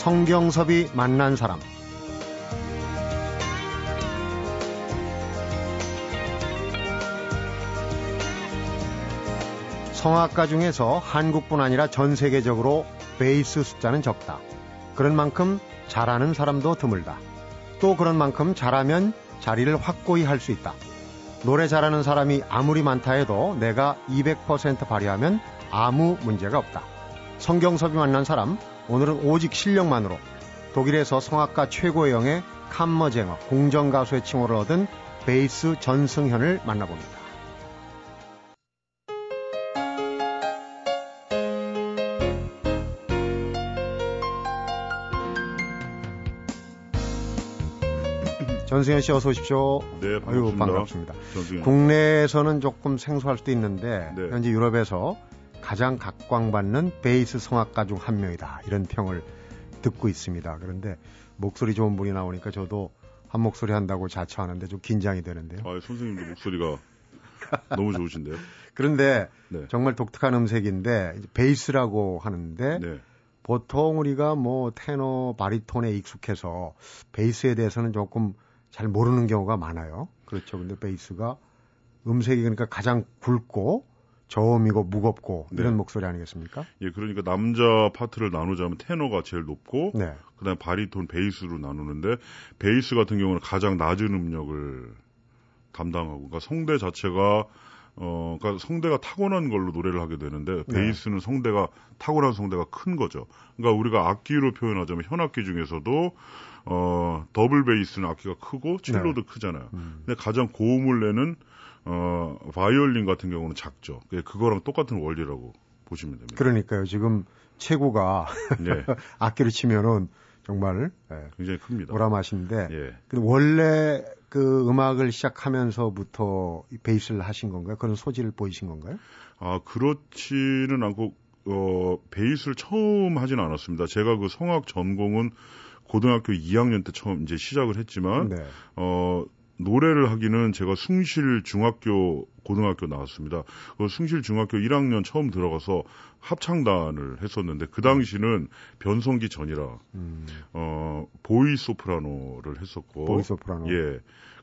성경섭이 만난 사람 성악가 중에서 한국뿐 아니라 전 세계적으로 베이스 숫자는 적다. 그런 만큼 잘하는 사람도 드물다. 또 그런 만큼 잘하면 자리를 확고히 할 수 있다. 노래 잘하는 사람이 아무리 많다 해도 내가 200% 발휘하면 아무 문제가 없다. 성경섭이 만난 사람, 오늘은 오직 실력만으로 독일에서 성악가 최고의 영의 캄머쟁어, 공정가수의 칭호를 얻은 베이스 전승현을 만나봅니다. 전승현 씨 어서 오십시오. 네, 반갑습니다. 아유, 반갑습니다. 전승현. 국내에서는 조금 생소할 수도 있는데 네. 현재 유럽에서 가장 각광받는 베이스 성악가 중 한 명이다. 이런 평을 듣고 있습니다. 그런데 목소리 좋은 분이 나오니까 저도 한 목소리 한다고 자처하는데 좀 긴장이 되는데요. 아, 선생님도 목소리가 너무 좋으신데요. 그런데 네. 정말 독특한 음색인데 베이스라고 하는데 네. 보통 우리가 뭐 테너, 바리톤에 익숙해서 베이스에 대해서는 조금 잘 모르는 경우가 많아요. 그렇죠. 근데 베이스가 음색이 그러니까 가장 굵고 저음이고 무겁고 이런 네. 목소리 아니겠습니까? 예, 그러니까 남자 파트를 나누자면 테너가 제일 높고 네. 그다음에 바리톤, 베이스로 나누는데 베이스 같은 경우는 가장 낮은 음역을 담당하고 그러니까 성대 자체가 어 그러니까 성대가 타고난 걸로 노래를 하게 되는데 네. 베이스는 성대가 타고난 성대가 큰 거죠. 그러니까 우리가 악기로 표현하자면 현악기 중에서도 어 더블 베이스는 악기가 크고 첼로도 크잖아요. 네. 음. 근데 가장 고음을 내는 어 바이올린 같은 경우는 작죠. 예, 그거랑 똑같은 원리라고 보시면 됩니다. 그러니까요. 지금 체구가 네, 악기로 치면은 정말 예, 굉장히 큽니다. 보람하신데 예. 근데 원래 그 음악을 시작하면서부터 이 베이스를 하신 건가요? 그런 소질을 보이신 건가요? 아, 그렇지는 않고, 어, 베이스를 처음 하진 않았습니다. 제가 그 성악 전공은 고등학교 2학년 때 처음 이제 시작을 했지만, 네. 어, 노래를 하기는 제가 숭실 중학교, 고등학교 나왔습니다. 그 숭실 중학교 1학년 처음 들어가서 합창단을 했었는데, 그 당시는 변성기 전이라, 음, 어, 보이 소프라노를 했었고, 보이 소프라노. 예.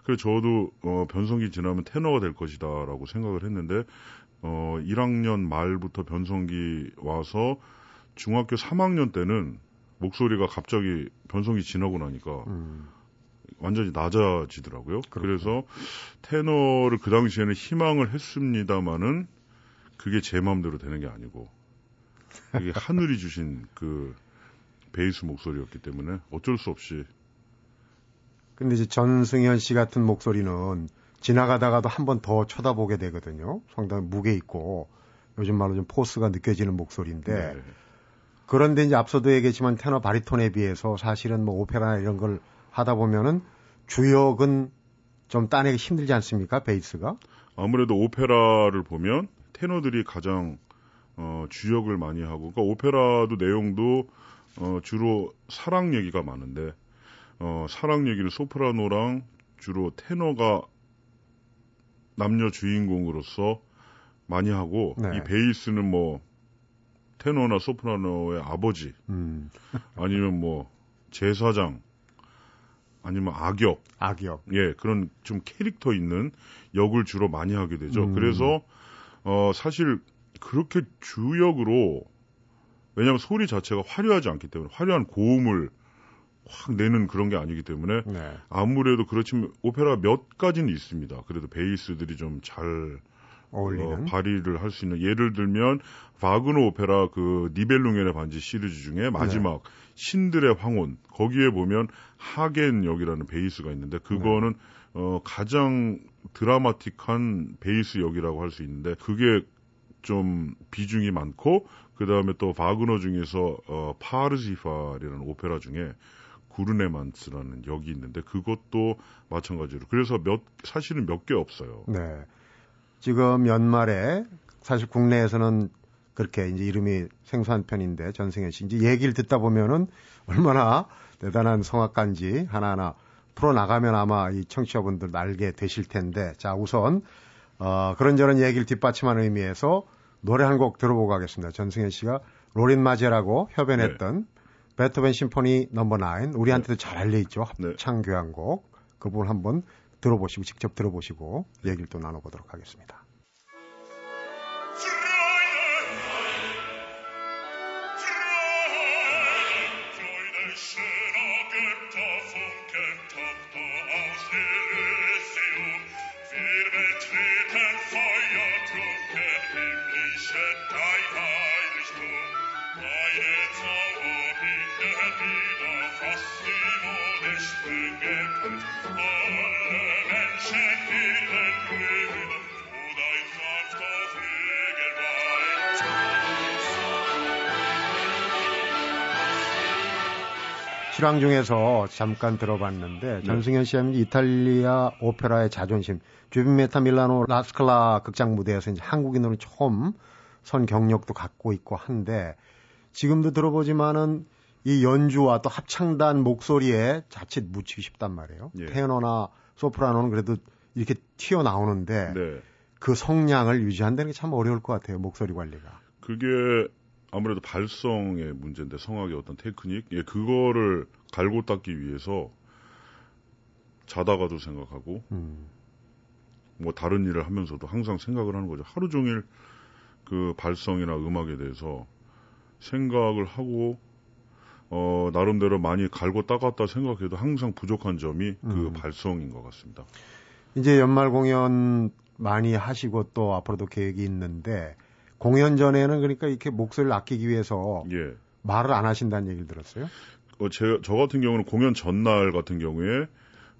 그래서 저도 어, 변성기 지나면 테너가 될 것이다라고 생각을 했는데 어 1학년 말부터 변성기 와서 중학교 3학년 때는 목소리가 갑자기 변성기 지나고 나니까 음, 완전히 낮아지더라고요. 그렇군요. 그래서 테너를 그 당시에는 희망을 했습니다마는 그게 제 마음대로 되는 게 아니고 그게 하늘이 주신 그 베이스 목소리였기 때문에 어쩔 수 없이 근데 이제 전승현 씨 같은 목소리는 지나가다가도 한 번 더 쳐다보게 되거든요. 상당히 무게 있고 요즘 말로 좀 포스가 느껴지는 목소리인데 네. 그런데 이제 앞서도 얘기했지만 테너 바리톤에 비해서 사실은 뭐 오페라나 이런 걸 하다 보면은 주역은 좀 따내기 힘들지 않습니까? 베이스가? 아무래도 오페라를 보면 테너들이 가장 어, 주역을 많이 하고, 그러니까 오페라도 내용도 어, 주로 사랑 얘기가 많은데, 어, 사랑 얘기를 소프라노랑 주로 테너가 남녀 주인공으로서 많이 하고, 네. 이 베이스는 뭐 테너나 소프라노의 아버지, 음, 아니면 뭐 제사장, 아니면 악역, 악역. 예, 그런 좀 캐릭터 있는 역을 주로 많이 하게 되죠. 음. 그래서, 어, 사실 그렇게 주역으로, 왜냐하면 소리 자체가 화려하지 않기 때문에, 화려한 고음을 확 내는 그런 게 아니기 때문에, 네. 아무래도 그렇지만 오페라 몇 가지는 있습니다. 그래도 베이스들이 좀 잘 어울리는. 어, 발휘를 할 수 있는 예를 들면 바그너 오페라 그 니벨룽겐의 반지 시리즈 중에 마지막 네. 신들의 황혼 거기에 보면 하겐 역이라는 베이스가 있는데 그거는 네. 어 가장 드라마틱한 베이스 역이라고 할 수 있는데 그게 좀 비중이 많고 그 다음에 또 바그너 중에서 어 파르시파리라는 오페라 중에 구르네만스라는 역이 있는데 그것도 마찬가지로 그래서 몇 사실은 몇 개 없어요. 네. 지금 연말에 사실 국내에서는 그렇게 이제 이름이 생소한 편인데 전승현 씨 이제 얘기를 듣다 보면은 얼마나 대단한 성악가인지 하나하나 풀어 나가면 아마 이 청취자분들 알게 되실 텐데 자 우선 어, 그런저런 얘기를 뒷받침하는 의미에서 노래 한 곡 들어보고 가겠습니다. 전승현 씨가 로린 마제라고 협연했던 베토벤 심포니 넘버 9 우리한테도 잘 알려 있죠. 합창 교향곡 그 부분 한번 들어보시고 직접 들어보시고 얘기를 또 나눠보도록 하겠습니다. 실황 중에서 잠깐 들어봤는데 네. 전승현 씨는 이탈리아 오페라의 자존심 주빈메타 밀라노 라스클라 극장 무대에서 이제 한국인으로 처음 선 경력도 갖고 있고 한데 지금도 들어보지만은 이 연주와 또 합창단 목소리에 자칫 묻히기 쉽단 말이에요. 예. 테너나 소프라노는 그래도 이렇게 튀어나오는데 네. 그 성량을 유지한다는 게 참 어려울 것 같아요. 목소리 관리가. 그게 아무래도 발성의 문제인데 성악의 어떤 테크닉, 예, 그거를 갈고 닦기 위해서 자다가도 생각하고, 음. 뭐 다른 일을 하면서도 항상 생각을 하는 거죠. 하루 종일 그 발성이나 음악에 대해서 생각을 하고, 어, 나름대로 많이 갈고 닦았다 생각해도 항상 부족한 점이 그 음. 발성인 것 같습니다. 이제 연말 공연 많이 하시고 또 앞으로도 계획이 있는데, 공연 전에는 그러니까 이렇게 목소리를 아끼기 위해서 예. 말을 안 하신다는 얘기를 들었어요? 어, 제, 저 같은 경우는 공연 전날 같은 경우에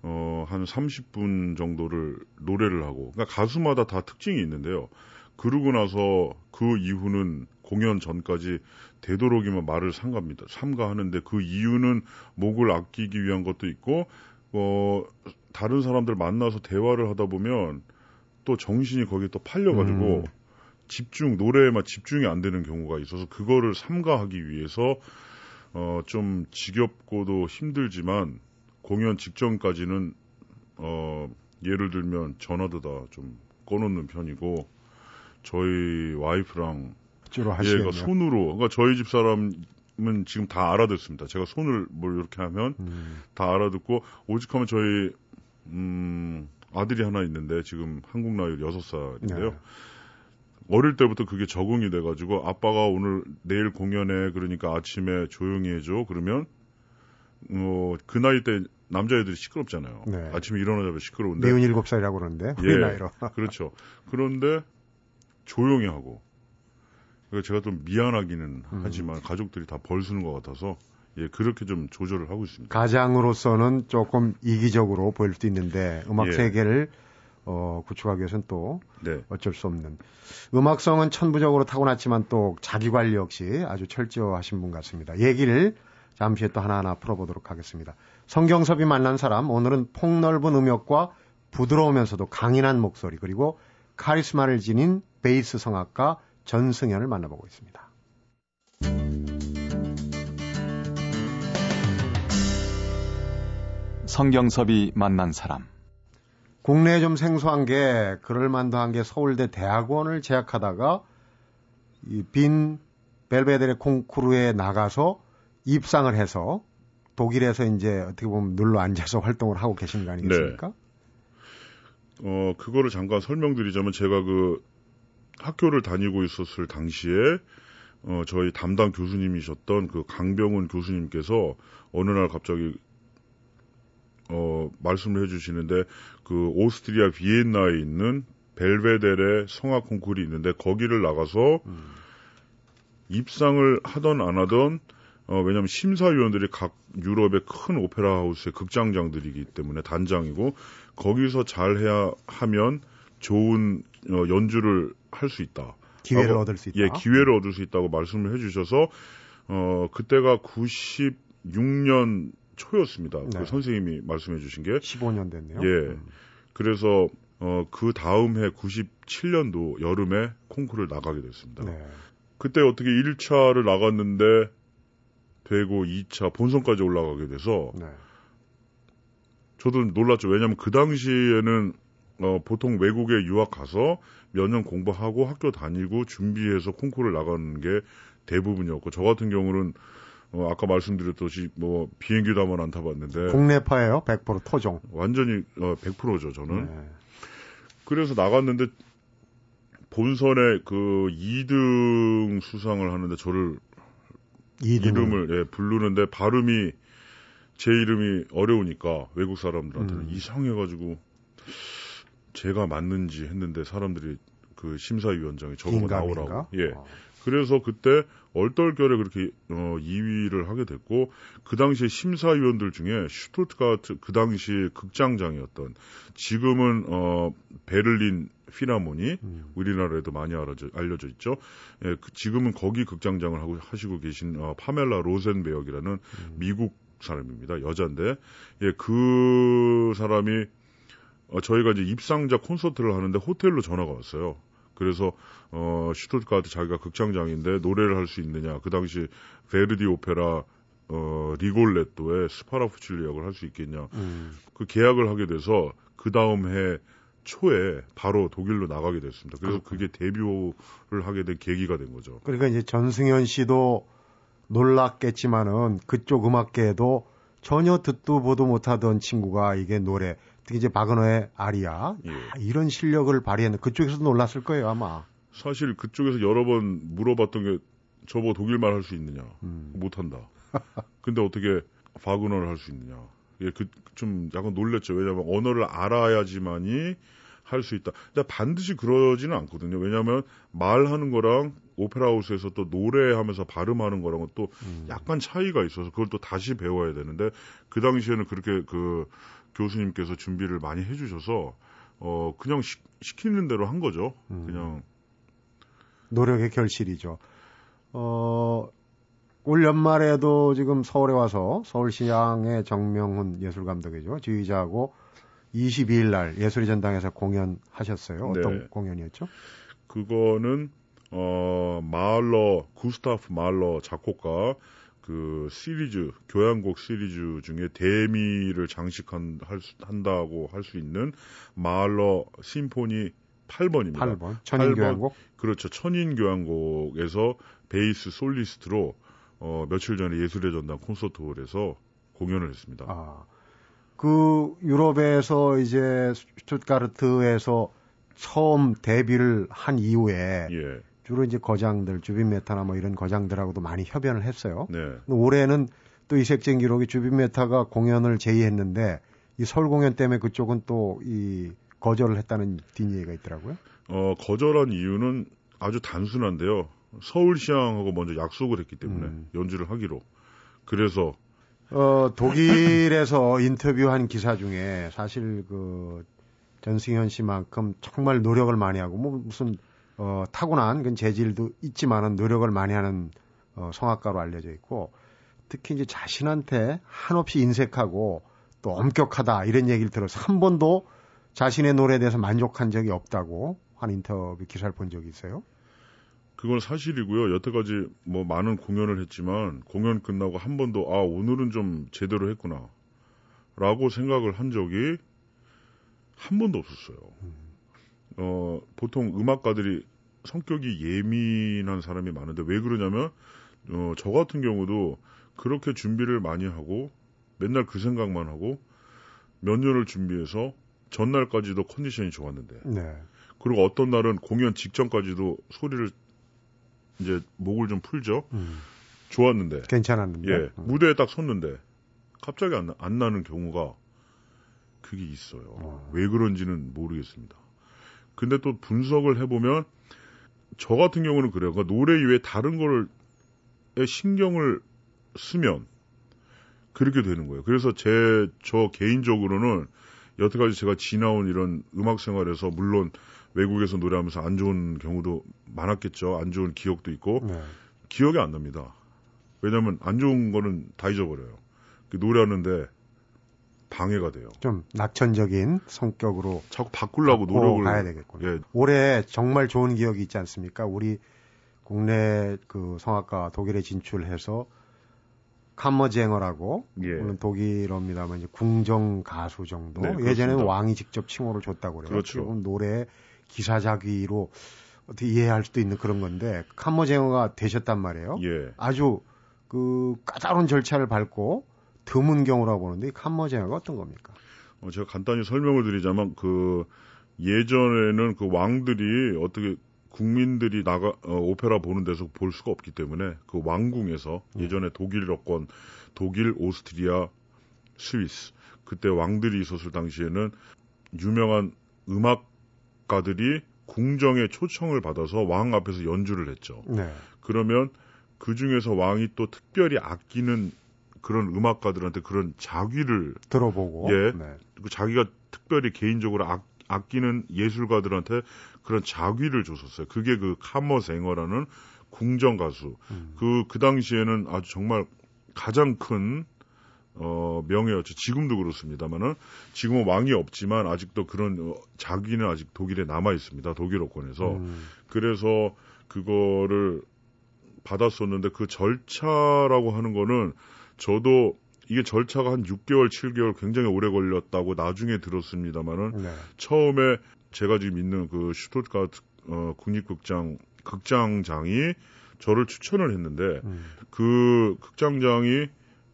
어, 한 30분 정도를 노래를 하고, 그러니까 가수마다 다 특징이 있는데요. 그러고 나서 그 이후는 공연 전까지 되도록이면 말을 삼갑니다. 삼가하는데 그 이유는 목을 아끼기 위한 것도 있고, 어, 다른 사람들 만나서 대화를 하다 보면 또 정신이 거기에 또 팔려가지고, 음. 집중 노래에만 집중이 안 되는 경우가 있어서 그거를 삼가하기 위해서 어, 좀 지겹고도 힘들지만 공연 직전까지는 어, 예를 들면 전화도 다좀 꺼놓는 편이고 저희 와이프랑 얘가 손으로 그러니까 저희 집 사람은 지금 다 알아듣습니다. 제가 손을 뭘 이렇게 하면 음. 다 알아듣고 오직하면 저희 음, 아들이 하나 있는데 지금 한국 나이 6살인데요. 네. 어릴 때부터 그게 적응이 돼가지고 아빠가 오늘 내일 공연에 그러니까 아침에 조용히 해줘 그러면 어 그 나이 때 남자애들이 시끄럽잖아요. 네. 아침에 일어나자마자 시끄러운데. 미운 일곱 살이라고 그러는데 예, 나이로. 그렇죠. 그런데 조용히 하고. 그러니까 제가 좀 미안하기는 음. 하지만 가족들이 다 벌쓰는 것 같아서 예 그렇게 좀 조절을 하고 있습니다. 가장으로서는 조금 이기적으로 보일 수도 있는데 음악 예. 세계를 어, 구축하기 위해서는 또 네. 어쩔 수 없는 음악성은 천부적으로 타고났지만 또 자기 관리 역시 아주 철저하신 분 같습니다. 얘기를 잠시 후에 또 하나하나 풀어보도록 하겠습니다. 성경섭이 만난 사람 오늘은 폭넓은 음역과 부드러우면서도 강인한 목소리 그리고 카리스마를 지닌 베이스 성악가 전승현을 만나보고 있습니다. 성경섭이 만난 사람 국내에 좀 생소한 게 그럴 만도 한 게 서울대 대학원을 재학하다가 이 빈 벨베데레 콩쿠르에 나가서 입상을 해서 독일에서 이제 어떻게 보면 눌러 앉아서 활동을 하고 계신 거 아니겠습니까? 네. 어, 그거를 잠깐 설명드리자면 제가 그 학교를 다니고 있었을 당시에 어, 저희 담당 교수님이셨던 그 강병훈 교수님께서 어느 날 갑자기 어, 말씀을 해주시는데 그 오스트리아 비엔나에 있는 벨베데레 성악 콩쿠르이 있는데 거기를 나가서 음. 입상을 하던 안 하던 어, 왜냐하면 심사위원들이 각 유럽의 큰 오페라 하우스의 극장장들이기 때문에 단장이고 거기서 잘해야 하면 좋은 어, 연주를 할 수 있다. 기회를 하고, 얻을 수 있다. 예, 기회를 얻을 수 있다고 말씀을 해주셔서 어 그때가 96년 초였습니다. 그 네. 그 선생님이 말씀해 주신 게 15년 됐네요. 예. 음. 그래서 어, 그 다음 해 97년도 여름에 콩쿠르를 나가게 됐습니다. 네. 그때 어떻게 1차를 나갔는데 되고 2차 본선까지 올라가게 돼서 네. 저도 놀랐죠. 왜냐하면 그 당시에는 어, 보통 외국에 유학 가서 몇 년 공부하고 학교 다니고 준비해서 콩쿠르를 나가는 게 대부분이었고 저 같은 경우는 어, 아까 말씀드렸듯이 뭐 비행기도 한 번 안 타봤는데 국내파예요, 100% 토종. 완전히 어, 100%죠 저는. 네. 그래서 나갔는데 본선에 그 2등 수상을 하는데 저를 이름을 이름을 예, 부르는데 발음이 제 이름이 어려우니까 외국 사람들한테는 음. 이상해가지고 제가 맞는지 했는데 사람들이 그 심사위원장이 저보고? 나오라고. 예. 어. 그래서 그때 얼떨결에 그렇게 어 2위를 하게 됐고 그 당시에 심사위원들 중에 슈투트가트 그 당시 극장장이었던 지금은 어 베를린 피라모니 음. 우리나라에도 많이 알아져, 알려져 있죠. 예, 그 지금은 거기 극장장을 하고 하시고 계신 어, 파멜라 로젠베르크라는 음. 미국 사람입니다. 여자인데 예, 그 사람이 어, 저희가 이제 입상자 콘서트를 하는데 호텔로 전화가 왔어요. 그래서 어 슈투트가트 자기가 극장장인데 노래를 할 수 있느냐. 그 당시 베르디 오페라 어 리골레토의 스파라푸칠레 역을 할 수 있겠냐. 음. 그 계약을 하게 돼서 그 다음 해 초에 바로 독일로 나가게 됐습니다. 그래서 그게 데뷔를 하게 된 계기가 된 거죠. 그러니까 이제 전승현 씨도 놀랐겠지만은 그쪽 음악계에도 전혀 듣도 보도 못하던 친구가 이게 노래, 특히 이제 박은호의 아리아 예. 아, 이런 실력을 발휘했는데 그쪽에서도 놀랐을 거예요 아마. 사실 그쪽에서 여러 번 물어봤던 게 저보고 독일말 할 수 있느냐. 음. 못한다. 근데 어떻게 바그너를 할 수 있느냐. 예, 그, 좀 약간 놀랬죠. 왜냐하면 언어를 알아야지만이 할 수 있다. 근데 반드시 그러지는 않거든요. 왜냐하면 말하는 거랑 오페라 하우스에서 또 노래하면서 발음하는 거랑은 또 음. 약간 차이가 있어서 그걸 또 다시 배워야 되는데 그 당시에는 그렇게 그 교수님께서 준비를 많이 해주셔서 어 그냥 시, 시키는 대로 한 거죠. 음. 그냥 노력의 결실이죠. 어, 올 연말에도 지금 서울에 와서 서울시향의 정명훈 예술감독이죠. 지휘자하고 22일 날 예술의 전당에서 공연하셨어요. 어떤 네. 공연이었죠? 그거는 어 마을러 구스타프 마을러 작곡가 그 시리즈 교향곡 시리즈 중에 대미를 장식한 할 수- 한다고 할 수 있는 마을러 심포니 8번입니다. 8번. 천인교향곡. 그렇죠. 천인 교향곡에서 베이스 솔리스트로 어 며칠 전에 예술의 전당 콘서트홀에서 공연을 했습니다. 아, 그 유럽에서 이제 슈투트가르트에서 처음 데뷔를 한 이후에 예. 주로 이제 거장들 주빈 메타나 뭐 이런 거장들하고도 많이 협연을 했어요. 네. 근데 올해는 또 이색적 기록이 주빈 메타가 공연을 제의했는데 이 서울 공연 때문에 그쪽은 또 이 거절을 했다는 뒷얘기가 있더라고요. 어, 거절한 이유는 아주 단순한데요. 서울시향하고 먼저 약속을 했기 때문에 음. 연주를 하기로. 그래서 어, 독일에서 인터뷰한 기사 중에 사실 그 전승현 씨만큼 정말 노력을 많이 하고 뭐 무슨 어, 타고난 그 재질도 있지만은 노력을 많이 하는 어, 성악가로 알려져 있고 특히 이제 자신한테 한없이 인색하고 또 엄격하다 이런 얘기를 들어서 한 번도 자신의 노래에 대해서 만족한 적이 없다고 한 인터뷰 기사를 본 적이 있어요. 그건 사실이고요. 여태까지 뭐 많은 공연을 했지만 공연 끝나고 한 번도 아 오늘은 좀 제대로 했구나 라고 생각을 한 적이 한 번도 없었어요. 어 보통 음악가들이 성격이 예민한 사람이 많은데 왜 그러냐면 어, 저 같은 경우도 그렇게 준비를 많이 하고 맨날 그 생각만 하고 몇 년을 준비해서 전날까지도 컨디션이 좋았는데 네. 그리고 어떤 날은 공연 직전까지도 소리를 이제 목을 좀 풀죠. 음, 좋았는데 괜찮았는데. 예 음. 무대에 딱 섰는데 갑자기 안, 나- 안 나는 경우가 그게 있어요. 어. 왜 그런지는 모르겠습니다. 근데 또 분석을 해보면 저 같은 경우는 그래요. 그러니까 노래 이외에 다른 걸에 신경을 쓰면 그렇게 되는 거예요. 그래서 제 저 개인적으로는 여태까지 제가 지나온 이런 음악 생활에서 물론 외국에서 노래하면서 안 좋은 경우도 많았겠죠. 안 좋은 기억도 있고 네. 기억이 안 납니다. 왜냐면 안 좋은 거는 다 잊어버려요. 그 노래하는데 방해가 돼요. 좀 낙천적인 성격으로 자꾸 바꾸려고 노력을 가야 되겠군요. 예, 올해 정말 좋은 기억이 있지 않습니까? 우리 국내 그 성악가 독일에 진출해서 카머쟁어라고 예. 물론 독일어입니다만 이제 궁정 가수 정도 네, 예전에는. 왕이 직접 칭호를 줬다고 그래요. 그렇죠. 지금 노래 기사자귀로 어떻게 이해할 수도 있는 그런 건데 카머쟁어가 되셨단 말이에요. 예, 아주 그 까다로운 절차를 밟고 드문 경우라고 보는데 이 칸머제어가 어떤 겁니까? 어, 제가 간단히 설명을 드리자면 그 예전에는 그 왕들이 어떻게 국민들이 나가 어, 오페라 보는 데서 볼 수가 없기 때문에 그 왕궁에서 네. 예전에 독일 여권 독일, 오스트리아, 스위스 그때 왕들이 있었을 당시에는 유명한 음악가들이 궁정에 초청을 받아서 왕 앞에서 연주를 했죠. 네. 그러면 그 중에서 왕이 또 특별히 아끼는 그런 음악가들한테 그런 자귀를 들어보고 예, 네. 그 자기가 특별히 개인적으로 아, 아끼는 예술가들한테 그런 자귀를 줬었어요. 그게 그 카머생어라는 궁정 가수. 음. 그, 그 당시에는 아주 정말 가장 큰, 어, 명예였죠. 지금도 그렇습니다만은, 지금은 왕이 없지만, 아직도 그런, 어, 자귀는 아직 독일에 남아 있습니다. 독일어권에서. 음. 그래서, 그거를 받았었는데, 그 절차라고 하는 거는, 저도 이게 절차가 한 6개월, 7개월 굉장히 오래 걸렸다고 나중에 들었습니다만은 네. 처음에 제가 지금 있는 그 슈토트가트 어, 국립극장 극장장이 저를 추천을 했는데 음. 그 극장장이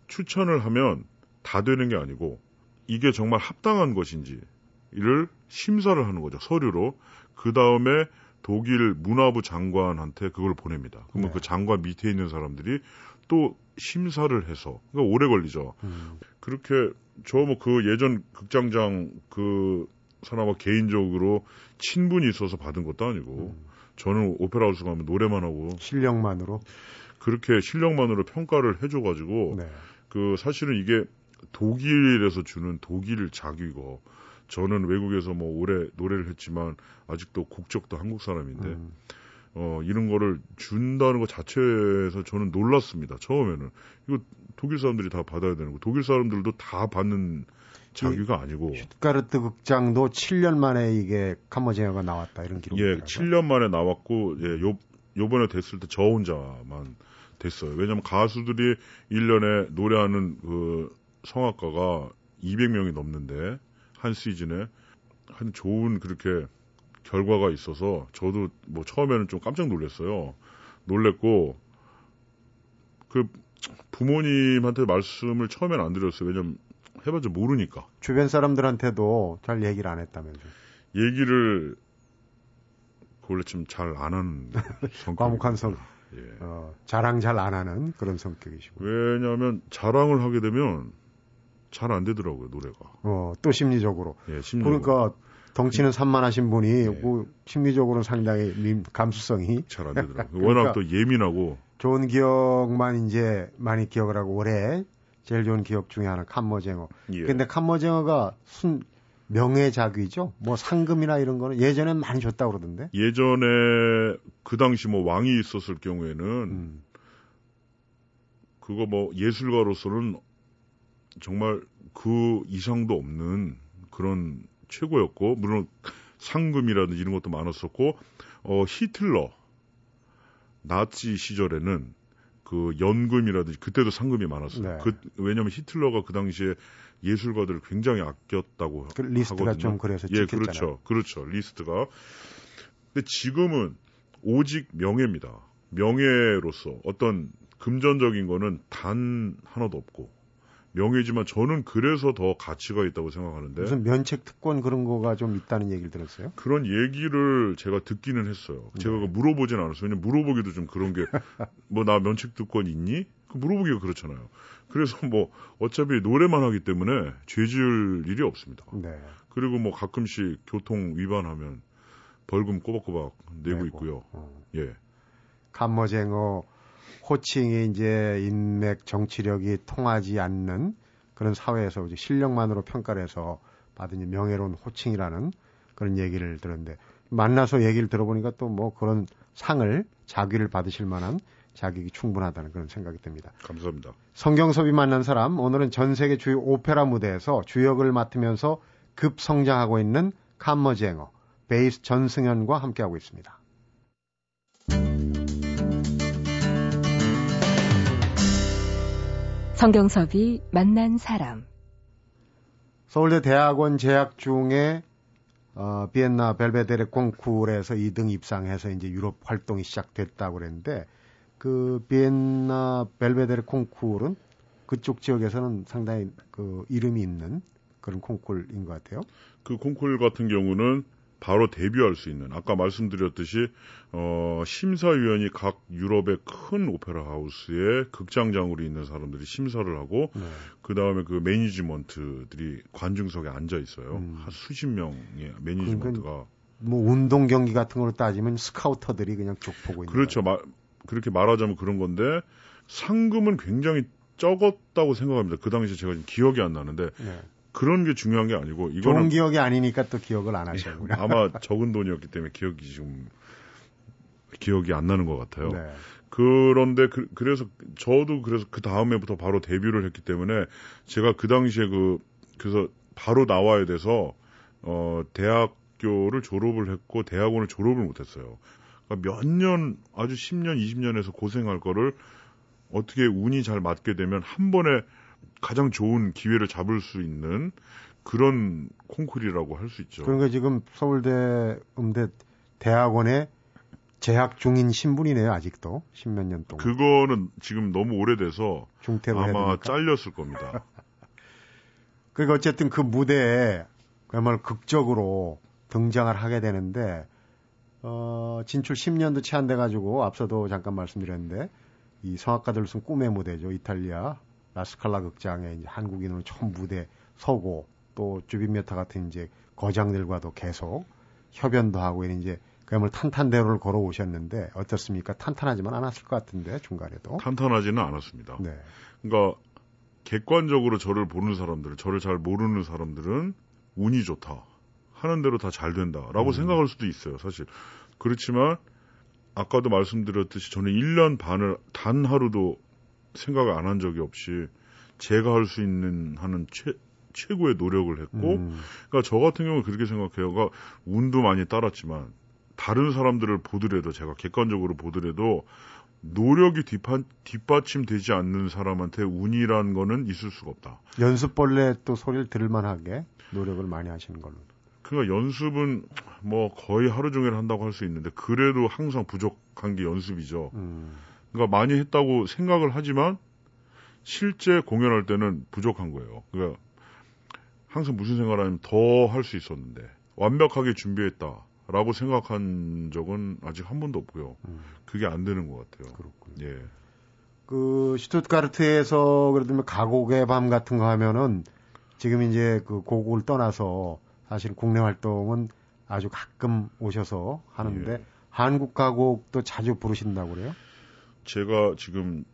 추천을 하면 다 되는 게 아니고 이게 정말 합당한 것인지를 심사를 하는 거죠 서류로 그 다음에 독일 문화부 장관한테 그걸 보냅니다. 그러면 네. 그 장관 밑에 있는 사람들이 또 심사를 해서 그러니까 오래 걸리죠. 음. 그렇게 저 뭐 그 예전 극장장 그 사람과 개인적으로 친분이 있어서 받은 것도 아니고 음. 저는 오페라 하우스 가면 노래만 하고 실력만으로 그렇게 실력만으로 평가를 해줘가지고 네. 그 사실은 이게 독일에서 주는 독일 자기고 저는 외국에서 뭐 오래 노래를 했지만 아직도 국적도 한국 사람인데 음. 어, 이런 거를 준다는 것 자체에서 저는 놀랐습니다. 처음에는. 이거 독일 사람들이 다 받아야 되는 거. 독일 사람들도 다 받는 자기가 아니고. 슈트가르트 극장도 7년 만에 이게 카머제어가 나왔다 이런 기록이 예, 7년 만에 나왔고 예, 요 요번에 됐을 때 저 혼자만 됐어요. 왜냐면 가수들이 1년에 노래하는 그 성악가가 200명이 넘는데 한 시즌에 한 좋은 그렇게 결과가 있어서 저도 뭐 처음에는 좀 깜짝 놀랐어요. 놀랬고 그 부모님한테 말씀을 처음에는 안 드렸어요. 왜냐면 해봐도 모르니까. 주변 사람들한테도 잘 얘기를 안 했다면서. 얘기를 원래 좀 잘 안 하는 성격. 과묵한 성. 예. 어, 자랑 잘 안 하는 그런 성격이시고. 왜냐하면 자랑을 하게 되면 잘 안 되더라고요 노래가. 어, 또 심리적으로. 예, 심리적으로. 그러니까 덩치는 산만하신 분이 네. 뭐 심리적으로는 상당히 감수성이 잘 안 되더라고요. 그러니까 워낙 또 예민하고 좋은 기억만 이제 많이 기억을 하고 올해 제일 좋은 기억 중에 하나 칸머쟁어. 예. 근데 칸머쟁어가 순 명예자귀죠. 뭐 상금이나 이런 거는 예전엔 많이 줬다 고 그러던데. 예전에 그 당시 뭐 왕이 있었을 경우에는 음. 그거 뭐 예술가로서는 정말 그 이상도 없는 그런 최고였고 물론 상금이라든지 이런 것도 많았었고 어 히틀러 나치 시절에는 그 연금이라든지 그때도 상금이 많았어요. 네. 그 왜냐하면 히틀러가 그 당시에 예술가들을 굉장히 아꼈다고 그 리스트가 하거든요. 좀 그래서 예, 그렇죠, 그렇죠. 리스트가. 근데 지금은 오직 명예입니다. 명예로서 어떤 금전적인 거는 단 하나도 없고 명예지만 저는 그래서 더 가치가 있다고 생각하는데 무슨 면책 특권 그런 거가 좀 있다는 얘기를 들었어요? 그런 얘기를 제가 듣기는 했어요. 네. 제가 물어보진 않았어요. 왜냐면 물어보기도 좀 그런 게 뭐 나 면책 특권 있니? 그 물어보기가 그렇잖아요. 그래서 뭐 어차피 노래만 하기 때문에 죄 지을 일이 없습니다. 네. 그리고 뭐 가끔씩 교통 위반하면 벌금 꼬박꼬박 내고 내고. 있고요. 어. 예. 감머쟁어 호칭이 이제 인맥 정치력이 통하지 않는 그런 사회에서 이제 실력만으로 평가를 해서 받은 명예로운 호칭이라는 그런 얘기를 들었는데 만나서 얘기를 들어보니까 또 뭐 그런 상을 자귀를 받으실 만한 자격이 충분하다는 그런 생각이 듭니다. 감사합니다. 성경섭이 만난 사람 오늘은 전 세계 주요 오페라 무대에서 주역을 맡으면서 급성장하고 있는 칸머쟁어 베이스 전승현과 함께하고 있습니다. 성경섭이 만난 사람. 서울대 대학원 재학 중에 어, 비엔나 벨베데레 콩쿠르에서 2등 입상해서 이제 유럽 활동이 시작됐다고 그랬는데 그 비엔나 벨베데르 콩쿠르는 그쪽 지역에서는 상당히 그 이름이 있는 그런 콩쿨인 것 같아요. 그 콩쿨 같은 경우는 바로 데뷔할 수 있는 아까 말씀드렸듯이 어, 심사위원이 각 유럽의 큰 오페라 하우스의 극장장으로 있는 사람들이 심사를 하고 네. 그 다음에 그 매니지먼트들이 관중석에 앉아 있어요. 음. 한 수십 명의 매니지먼트가 뭐 운동 경기 같은 걸로 따지면 스카우터들이 그냥 쭉 보고 있는 그렇죠. 마, 그렇게 말하자면 그런 건데 상금은 굉장히 적었다고 생각합니다. 그 당시 제가 기억이 안 나는데. 네. 그런 게 중요한 게 아니고 좋은 이거는 기억이 아니니까 또 기억을 안 하시는구나. 아마 적은 돈이었기 때문에 기억이 지금 기억이 안 나는 것 같아요. 네. 그런데 그, 래서 저도 그래서 그 다음에부터 바로 데뷔를 했기 때문에 제가 그 당시에 그 그래서 바로 나와야 돼서 어 대학교를 졸업을 했고 대학원을 졸업을 못했어요. 그러니까 몇 년 아주 10년 20년에서 고생할 거를 어떻게 운이 잘 맞게 되면 한 번에 가장 좋은 기회를 잡을 수 있는 그런 콩쿨이라고 할 수 있죠. 그러니까 지금 서울대 음대 대학원에 재학 중인 신분이네요, 아직도. 십몇 년 동안. 그거는 지금 너무 오래돼서 해야 아마. 잘렸을 겁니다. 그러니까 어쨌든 그 무대에 그야말로 극적으로 등장을 하게 되는데 어, 진출 10년도 채 안 돼 가지고 앞서도 잠깐 말씀드렸는데 이 성악가들 쓴 꿈의 무대죠 이탈리아 라스칼라 극장에 이제 한국인으로 처음 무대 서고 또 주빈메타 같은 이제 거장들과도 계속 협연도 하고 이제 그야말로 탄탄대로를 걸어 오셨는데 어떻습니까? 탄탄하지만 않았을 것 같은데 중간에도. 탄탄하지는 않았습니다. 네. 그러니까 객관적으로 저를 보는 사람들, 저를 잘 모르는 사람들은 운이 좋다. 하는 대로 다 잘 된다라고 음. 생각할 수도 있어요, 사실. 그렇지만 아까도 말씀드렸듯이 저는 1년 반을 단 하루도 생각을 안 한 적이 없이 제가 할 수 있는 하는 최, 최고의 노력을 했고 음, 그러니까 저 같은 경우는 그렇게 생각해요. 그러니까 운도 많이 따랐지만 다른 사람들을 보더라도 제가 객관적으로 보더라도 노력이 뒷받, 뒷받침되지 않는 사람한테 운이란 거는 있을 수가 없다. 연습벌레 또 소리를 들을만하게 노력을 많이 하시는 걸로. 그러니까 연습은 뭐 거의 하루 종일 한다고 할 수 있는데 그래도 항상 부족한 게 연습이죠. 음, 그러니까 많이 했다고 생각을 하지만 실제 공연할 때는 부족한 거예요. 그러니까 항상 무슨 생각을 하냐면 더 할 수 있었는데 완벽하게 준비했다라고 생각한 적은 아직 한 번도 없고요. 음, 그게 안 되는 것 같아요. 그렇군요. 예. 그 슈투트가르트에서 그래도 뭐 가곡의 밤 같은 거 하면은 지금 이제 그 고국을 떠나서 사실 국내 활동은 아주 가끔 오셔서 하는데 예. 한국 가곡도 자주 부르신다고 그래요? 제가 지금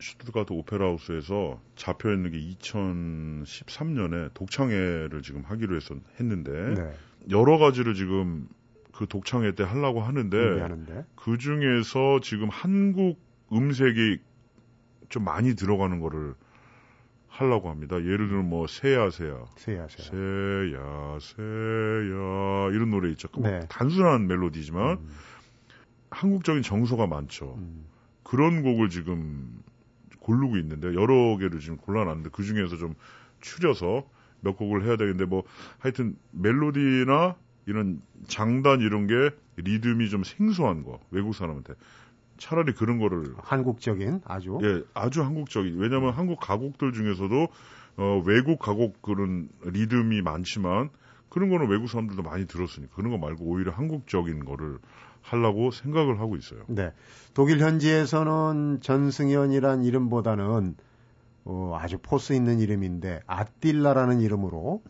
슈트가트 오페라 하우스에서 잡혀 있는 게 2013년에 독창회를 지금 하기로 했었, 했는데 네. 여러 가지를 지금 그 독창회 때 하려고 하는데 준비하는데. 그 중에서 지금 한국 음색이 좀 많이 들어가는 거를 하려고 합니다. 예를 들면 뭐 새야 새야 세야세요. 새야 새야 이런 노래 있죠. 뭐 네. 단순한 멜로디지만 음, 한국적인 정서가 많죠. 음, 그런 곡을 지금 고르고 있는데 여러 개를 지금 골라놨는데 그 중에서 좀 추려서 몇 곡을 해야 되겠는데 뭐 하여튼 멜로디나 이런 장단 이런 게 리듬이 좀 생소한 거 외국 사람한테. 차라리 그런 거를. 한국적인 아주. 예 아주 한국적인. 왜냐하면 한국 가곡들 중에서도 어 외국 가곡 그런 리듬이 많지만 그런 거는 외국 사람들도 많이 들었으니까 그런 거 말고 오히려 한국적인 거를 하려고 생각을 하고 있어요. 네. 독일 현지에서는 전승현이란 이름보다는 어, 아주 포스 있는 이름인데 아틸라라는 이름으로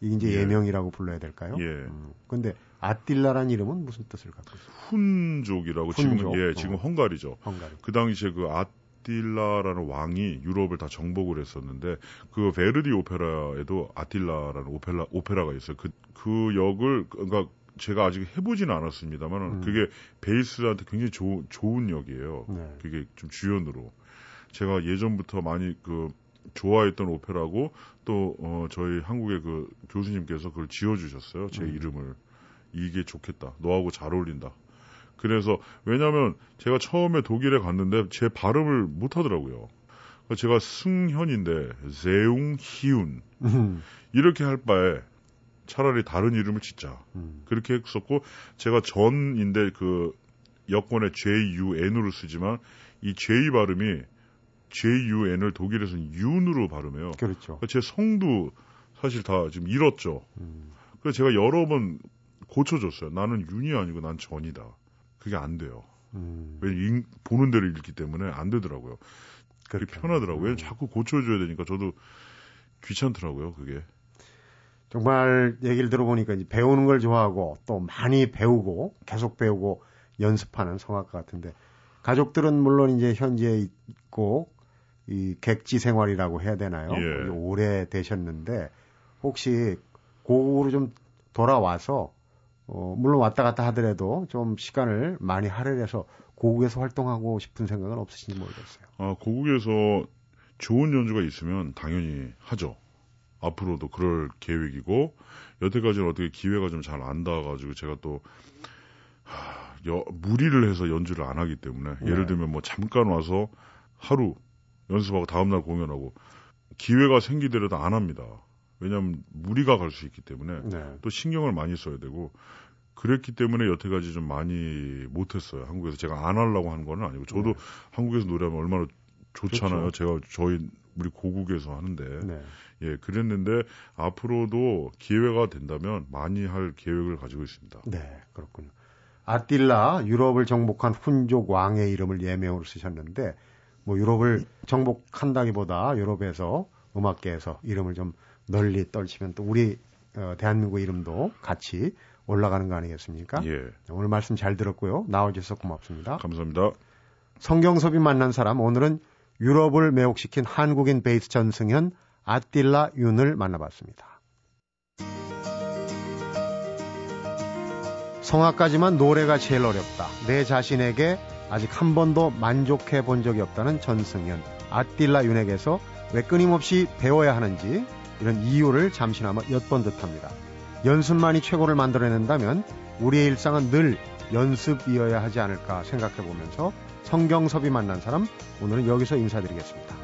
이게 이제 예. 예명이라고 불러야 될까요? 예. 음, 근데 아틸라라는 이름은 무슨 뜻을 갖고 있어요? 훈족이라고 훈족. 지금 예 지금 어. 헝가리죠. 헝가리. 그 당시에 그 아틸라라는 왕이 유럽을 다 정복을 했었는데 그 베르디 오페라에도 아틸라라는 오페라 오페라가 있어요. 그 그 역을 그러니까 제가 아직 해보지는 않았습니다만 음. 은 그게 베이스한테 굉장히 좋은 좋은 역이에요. 네. 그게 좀 주연으로 제가 예전부터 많이 그 좋아했던 오페라고 또 어, 저희 한국의 그 교수님께서 그걸 지어주셨어요. 제 음. 이름을 이게 좋겠다. 너하고 잘 어울린다. 그래서 왜냐하면 제가 처음에 독일에 갔는데 제 발음을 못 하더라고요. 그러니까 제가 승현인데 세웅 희운 음, 이렇게 할 바에 차라리 다른 이름을 짓자. 음, 그렇게 했었고 제가 전인데 그 여권에 JUN으로 쓰지만 이 J 발음이 JUN을 독일에서는 윤으로 발음해요. 그렇죠. 제 성도 사실 다 지금 잃었죠. 음. 그래서 제가 여러 번 고쳐줬어요. 나는 윤이 아니고 난 전이다. 그게 안 돼요. 음, 왜 잉- 보는 대로 읽기 때문에 안 되더라고요. 그게 그렇죠. 편하더라고요. 음. 자꾸 고쳐줘야 되니까 저도 귀찮더라고요. 그게. 정말 얘기를 들어보니까 이제 배우는 걸 좋아하고 또 많이 배우고 계속 배우고 연습하는 성악가 같은데 가족들은 물론 이제 현재 있고 이 객지 생활이라고 해야 되나요? 예. 오래 되셨는데 혹시 고국으로 좀 돌아와서 어, 물론 왔다 갔다 하더라도 좀 시간을 많이 할애해서 고국에서 활동하고 싶은 생각은 없으신지 모르겠어요. 아, 고국에서 좋은 연주가 있으면 당연히 하죠. 앞으로도 그럴 계획이고 여태까지는 어떻게 기회가 좀 잘 안 닿아가지고 제가 또 하, 여- 무리를 해서 연주를 안 하기 때문에 네. 예를 들면 뭐 잠깐 와서 하루 연습하고 다음날 공연하고 기회가 생기더라도 안 합니다. 왜냐하면 무리가 갈 수 있기 때문에 네. 또 신경을 많이 써야 되고 그랬기 때문에 여태까지 좀 많이 못했어요. 한국에서 제가 안 하려고 한 건 아니고 저도 네. 한국에서 노래하면 얼마나 좋잖아요. 그렇죠. 제가 저희 우리 고국에서 하는데 네. 예 그랬는데 앞으로도 기회가 된다면 많이 할 계획을 가지고 있습니다. 네, 그렇군요. 아틸라 유럽을 정복한 훈족 왕의 이름을 예명으로 쓰셨는데 뭐 유럽을 정복한다기보다 유럽에서 음악계에서 이름을 좀 널리 떨치면 또 우리 어, 대한민국 이름도 같이 올라가는 거 아니겠습니까? 예 오늘 말씀 잘 들었고요. 나와주셔서 고맙습니다. 감사합니다. 성경섭이 만난 사람 오늘은 유럽을 매혹시킨 한국인 베이스 전승현 아틸라 윤을 만나봤습니다. 성악까지만 노래가 제일 어렵다. 내 자신에게 아직 한 번도 만족해 본 적이 없다는 전승현 아틸라 윤에게서 왜 끊임없이 배워야 하는지 이런 이유를 잠시나마 엿본 듯합니다. 연습만이 최고를 만들어낸다면 우리의 일상은 늘 연습이어야 하지 않을까 생각해 보면서 성경섭이 만난 사람 오늘은 여기서 인사드리겠습니다.